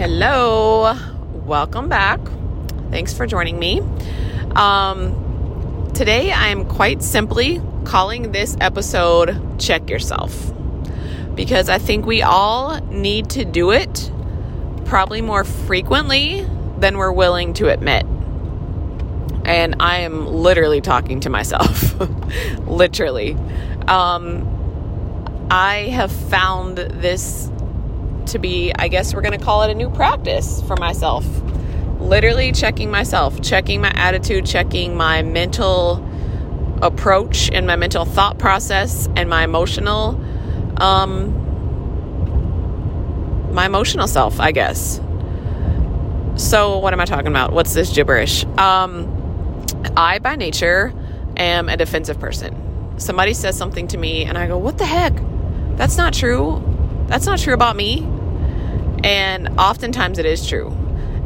Hello, welcome back. Thanks for joining me. Um, today, I am quite simply calling this episode Check Yourself because I think we all need to do it probably more frequently than we're willing to admit. And I am literally talking to myself. literally. Um, I have found this to be, I guess we're going to call it a new practice for myself. Literally checking myself, checking my attitude, checking my mental approach and my mental thought process and my emotional um my emotional self, I guess. So, what am I talking about? What's this gibberish? Um I by nature am a defensive person. Somebody says something to me and I go, "What the heck? That's not true. That's not true about me." And oftentimes it is true.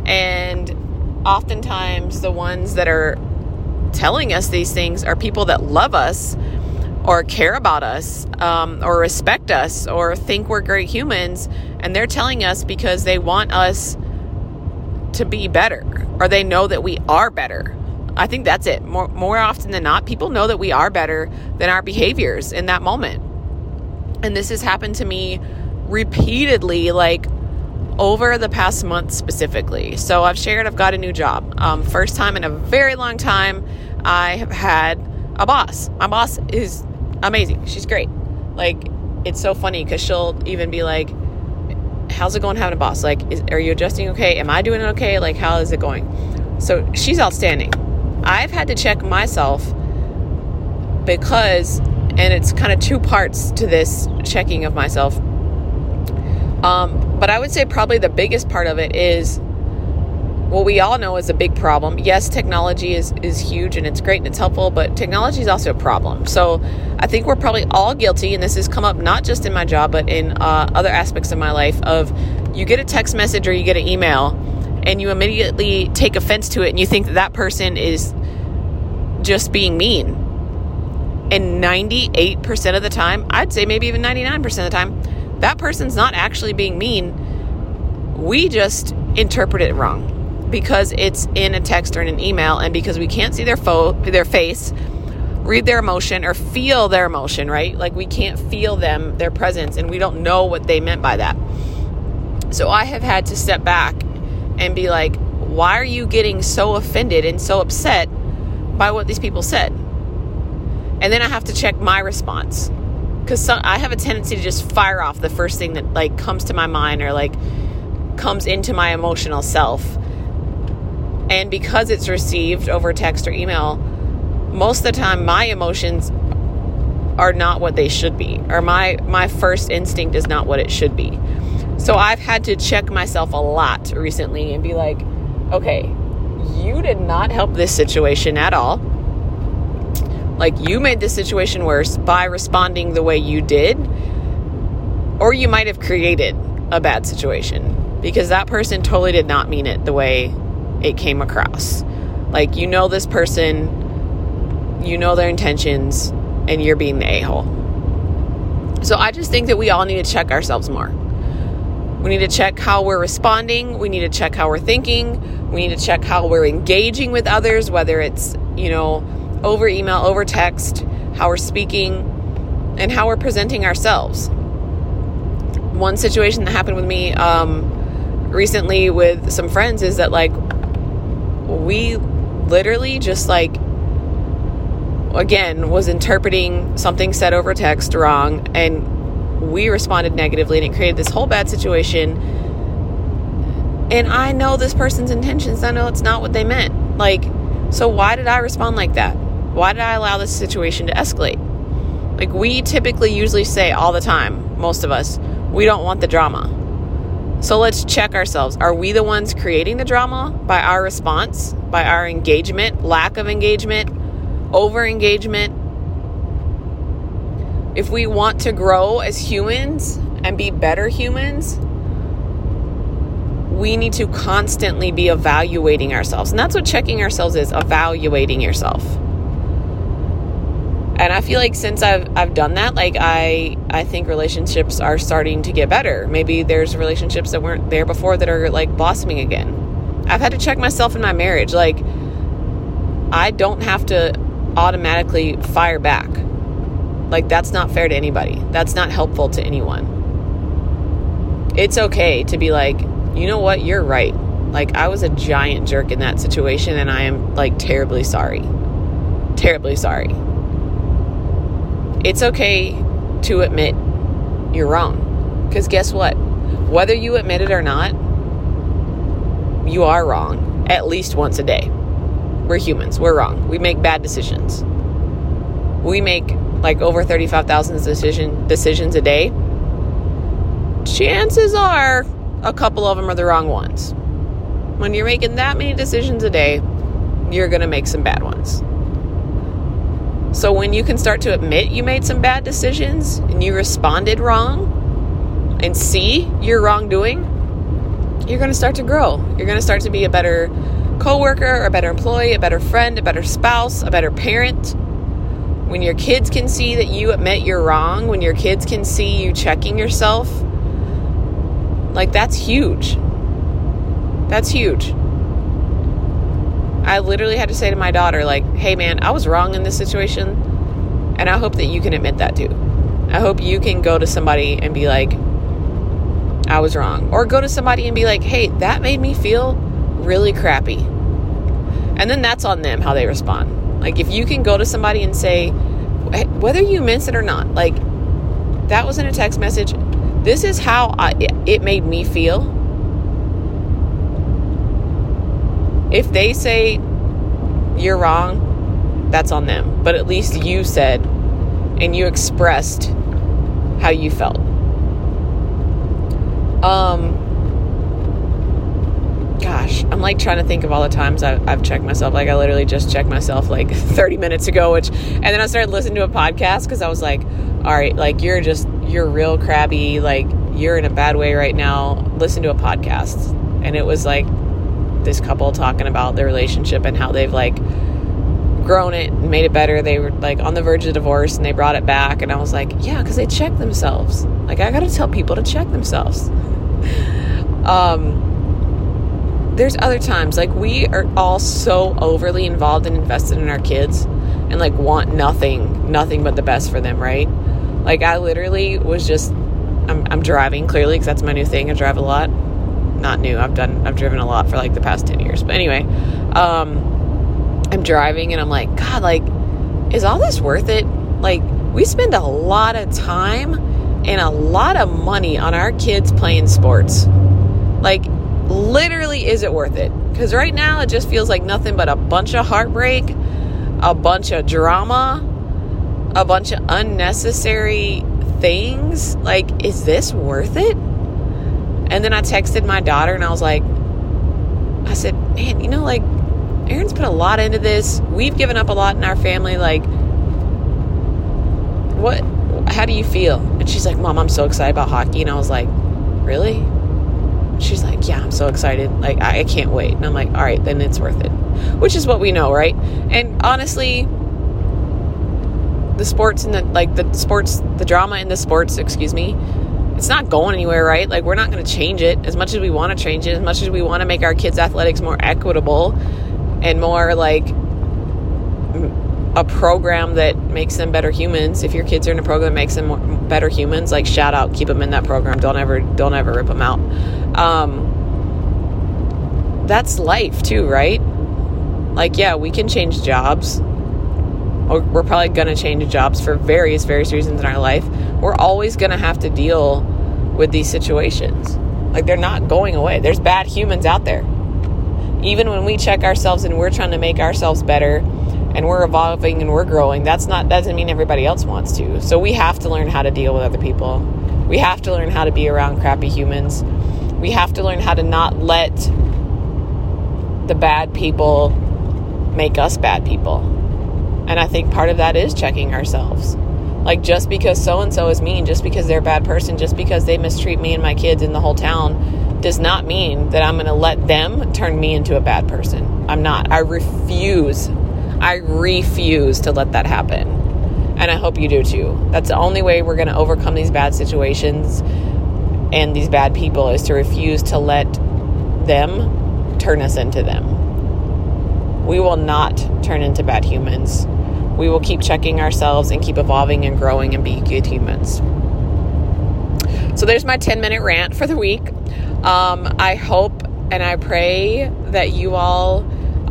And oftentimes the ones that are telling us these things are people that love us or care about us um, or respect us or think we're great humans. And they're telling us because they want us to be better or they know that we are better. I think that's it. More, more often than not, people know that we are better than our behaviors in that moment. And this has happened to me repeatedly, like over the past month specifically. So I've shared I've got a new job. Um, first time in a very long time, I have had a boss. My boss is amazing. She's great. Like, it's so funny because she'll even be like, How's it going having a boss? Like, is, are you adjusting okay? Am I doing it okay? Like, how is it going? So she's outstanding. I've had to check myself because, and it's kind of two parts to this checking of myself. Um, but I would say probably the biggest part of it is what we all know is a big problem. Yes, technology is, is huge and it's great and it's helpful, but technology is also a problem. So I think we're probably all guilty, and this has come up not just in my job, but in uh, other aspects of my life of you get a text message or you get an email and you immediately take offense to it and you think that that person is just being mean. And 98% of the time, I'd say maybe even 99% of the time, that person's not actually being mean. We just interpret it wrong because it's in a text or in an email, and because we can't see their fo- their face, read their emotion, or feel their emotion. Right? Like we can't feel them, their presence, and we don't know what they meant by that. So I have had to step back and be like, why are you getting so offended and so upset by what these people said? And then I have to check my response because I have a tendency to just fire off the first thing that like comes to my mind or like comes into my emotional self. And because it's received over text or email, most of the time my emotions are not what they should be or my my first instinct is not what it should be. So I've had to check myself a lot recently and be like, okay, you did not help this situation at all like you made the situation worse by responding the way you did, or you might have created a bad situation because that person totally did not mean it the way it came across. Like, you know, this person, you know their intentions, and you're being the a hole. So, I just think that we all need to check ourselves more. We need to check how we're responding. We need to check how we're thinking. We need to check how we're engaging with others, whether it's, you know, over email, over text, how we're speaking, and how we're presenting ourselves. One situation that happened with me um, recently with some friends is that, like, we literally just, like, again, was interpreting something said over text wrong, and we responded negatively, and it created this whole bad situation. And I know this person's intentions, I know it's not what they meant. Like, so why did I respond like that? Why did I allow this situation to escalate? Like, we typically usually say all the time, most of us, we don't want the drama. So let's check ourselves. Are we the ones creating the drama by our response, by our engagement, lack of engagement, over engagement? If we want to grow as humans and be better humans, we need to constantly be evaluating ourselves. And that's what checking ourselves is evaluating yourself And I feel like since I've I've done that, like I I think relationships are starting to get better. Maybe there's relationships that weren't there before that are like blossoming again. I've had to check myself in my marriage. Like I don't have to automatically fire back. Like that's not fair to anybody. That's not helpful to anyone. It's okay to be like, "You know what? You're right. Like I was a giant jerk in that situation and I am like terribly sorry." Terribly sorry it's okay to admit you're wrong. Because guess what? Whether you admit it or not, you are wrong at least once a day. We're humans. We're wrong. We make bad decisions. We make like over 35,000 decision decisions a day. Chances are a couple of them are the wrong ones. When you're making that many decisions a day, you're going to make some bad ones. So when you can start to admit you made some bad decisions and you responded wrong and see your wrongdoing, you're going to start to grow. You're going to start to be a better coworker, a better employee, a better friend, a better spouse, a better parent. When your kids can see that you admit you're wrong, when your kids can see you checking yourself, like that's huge. That's huge. I literally had to say to my daughter, like, hey man, I was wrong in this situation. And I hope that you can admit that too. I hope you can go to somebody and be like, I was wrong. Or go to somebody and be like, hey, that made me feel really crappy. And then that's on them how they respond. Like, if you can go to somebody and say, whether you meant it or not, like, that was in a text message. This is how I, it made me feel If they say you're wrong, that's on them. But at least you said and you expressed how you felt. Um, gosh, I'm like trying to think of all the times I've, I've, checked myself. Like I literally just checked myself like 30 minutes ago, which, and then I started listening to a podcast because I was like, all right, like you're just, you're real crabby. Like you're in a bad way right now. Listen to a podcast. And it was like this couple talking about their relationship and how they've like grown it and made it better. They were like on the verge of divorce and they brought it back. And I was like, yeah, because they checked themselves. Like, I got to tell people to check themselves. um, there's other times, like, we are all so overly involved and invested in our kids and like want nothing, nothing but the best for them, right? Like, I literally was just, I'm, I'm driving clearly because that's my new thing. I drive a lot not new. I've done I've driven a lot for like the past 10 years. But anyway, um I'm driving and I'm like, god, like is all this worth it? Like we spend a lot of time and a lot of money on our kids playing sports. Like literally is it worth it? Cuz right now it just feels like nothing but a bunch of heartbreak, a bunch of drama, a bunch of unnecessary things. Like is this worth it? And then I texted my daughter and I was like, I said, man, you know, like, Aaron's put a lot into this. We've given up a lot in our family. Like, what, how do you feel? And she's like, Mom, I'm so excited about hockey. And I was like, Really? She's like, Yeah, I'm so excited. Like, I, I can't wait. And I'm like, All right, then it's worth it. Which is what we know, right? And honestly, the sports and the, like, the sports, the drama in the sports, excuse me, it's not going anywhere, right? Like, we're not going to change it as much as we want to change it, as much as we want to make our kids' athletics more equitable and more like a program that makes them better humans. If your kids are in a program that makes them more, better humans, like shout out, keep them in that program. Don't ever, don't ever rip them out. Um, that's life too, right? Like, yeah, we can change jobs. We're probably going to change jobs for various, various reasons in our life we're always going to have to deal with these situations. Like they're not going away. There's bad humans out there. Even when we check ourselves and we're trying to make ourselves better and we're evolving and we're growing, that's not doesn't mean everybody else wants to. So we have to learn how to deal with other people. We have to learn how to be around crappy humans. We have to learn how to not let the bad people make us bad people. And I think part of that is checking ourselves. Like, just because so and so is mean, just because they're a bad person, just because they mistreat me and my kids in the whole town, does not mean that I'm going to let them turn me into a bad person. I'm not. I refuse. I refuse to let that happen. And I hope you do too. That's the only way we're going to overcome these bad situations and these bad people is to refuse to let them turn us into them. We will not turn into bad humans. We will keep checking ourselves and keep evolving and growing and be good humans. So there's my 10 minute rant for the week. Um, I hope and I pray that you all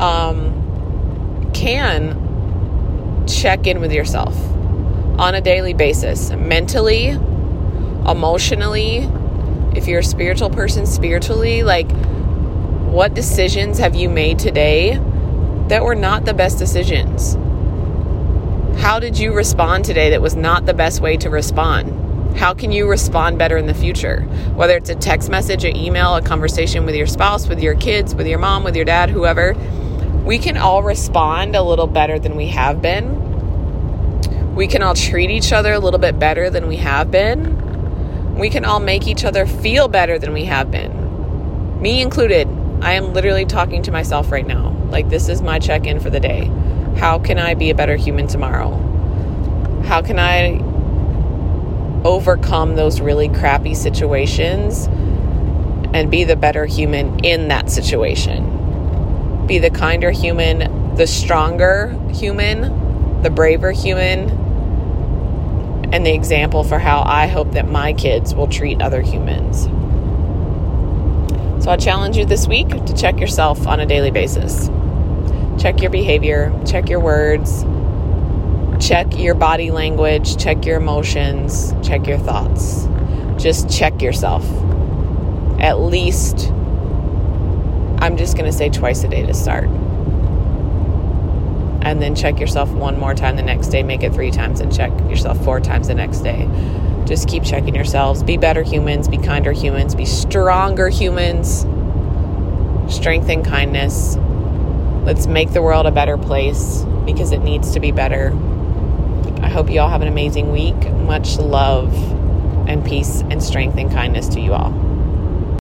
um, can check in with yourself on a daily basis, mentally, emotionally. If you're a spiritual person, spiritually, like what decisions have you made today that were not the best decisions? How did you respond today that was not the best way to respond? How can you respond better in the future? Whether it's a text message, an email, a conversation with your spouse, with your kids, with your mom, with your dad, whoever, we can all respond a little better than we have been. We can all treat each other a little bit better than we have been. We can all make each other feel better than we have been. Me included. I am literally talking to myself right now. Like, this is my check in for the day. How can I be a better human tomorrow? How can I overcome those really crappy situations and be the better human in that situation. Be the kinder human, the stronger human, the braver human, and the example for how I hope that my kids will treat other humans. So I challenge you this week to check yourself on a daily basis. Check your behavior, check your words, check your body language, check your emotions, check your thoughts. Just check yourself. At least, I'm just going to say twice a day to start. And then check yourself one more time the next day. Make it three times and check yourself four times the next day. Just keep checking yourselves. Be better humans, be kinder humans, be stronger humans. Strength and kindness. Let's make the world a better place because it needs to be better. I hope you all have an amazing week. Much love and peace and strength and kindness to you all.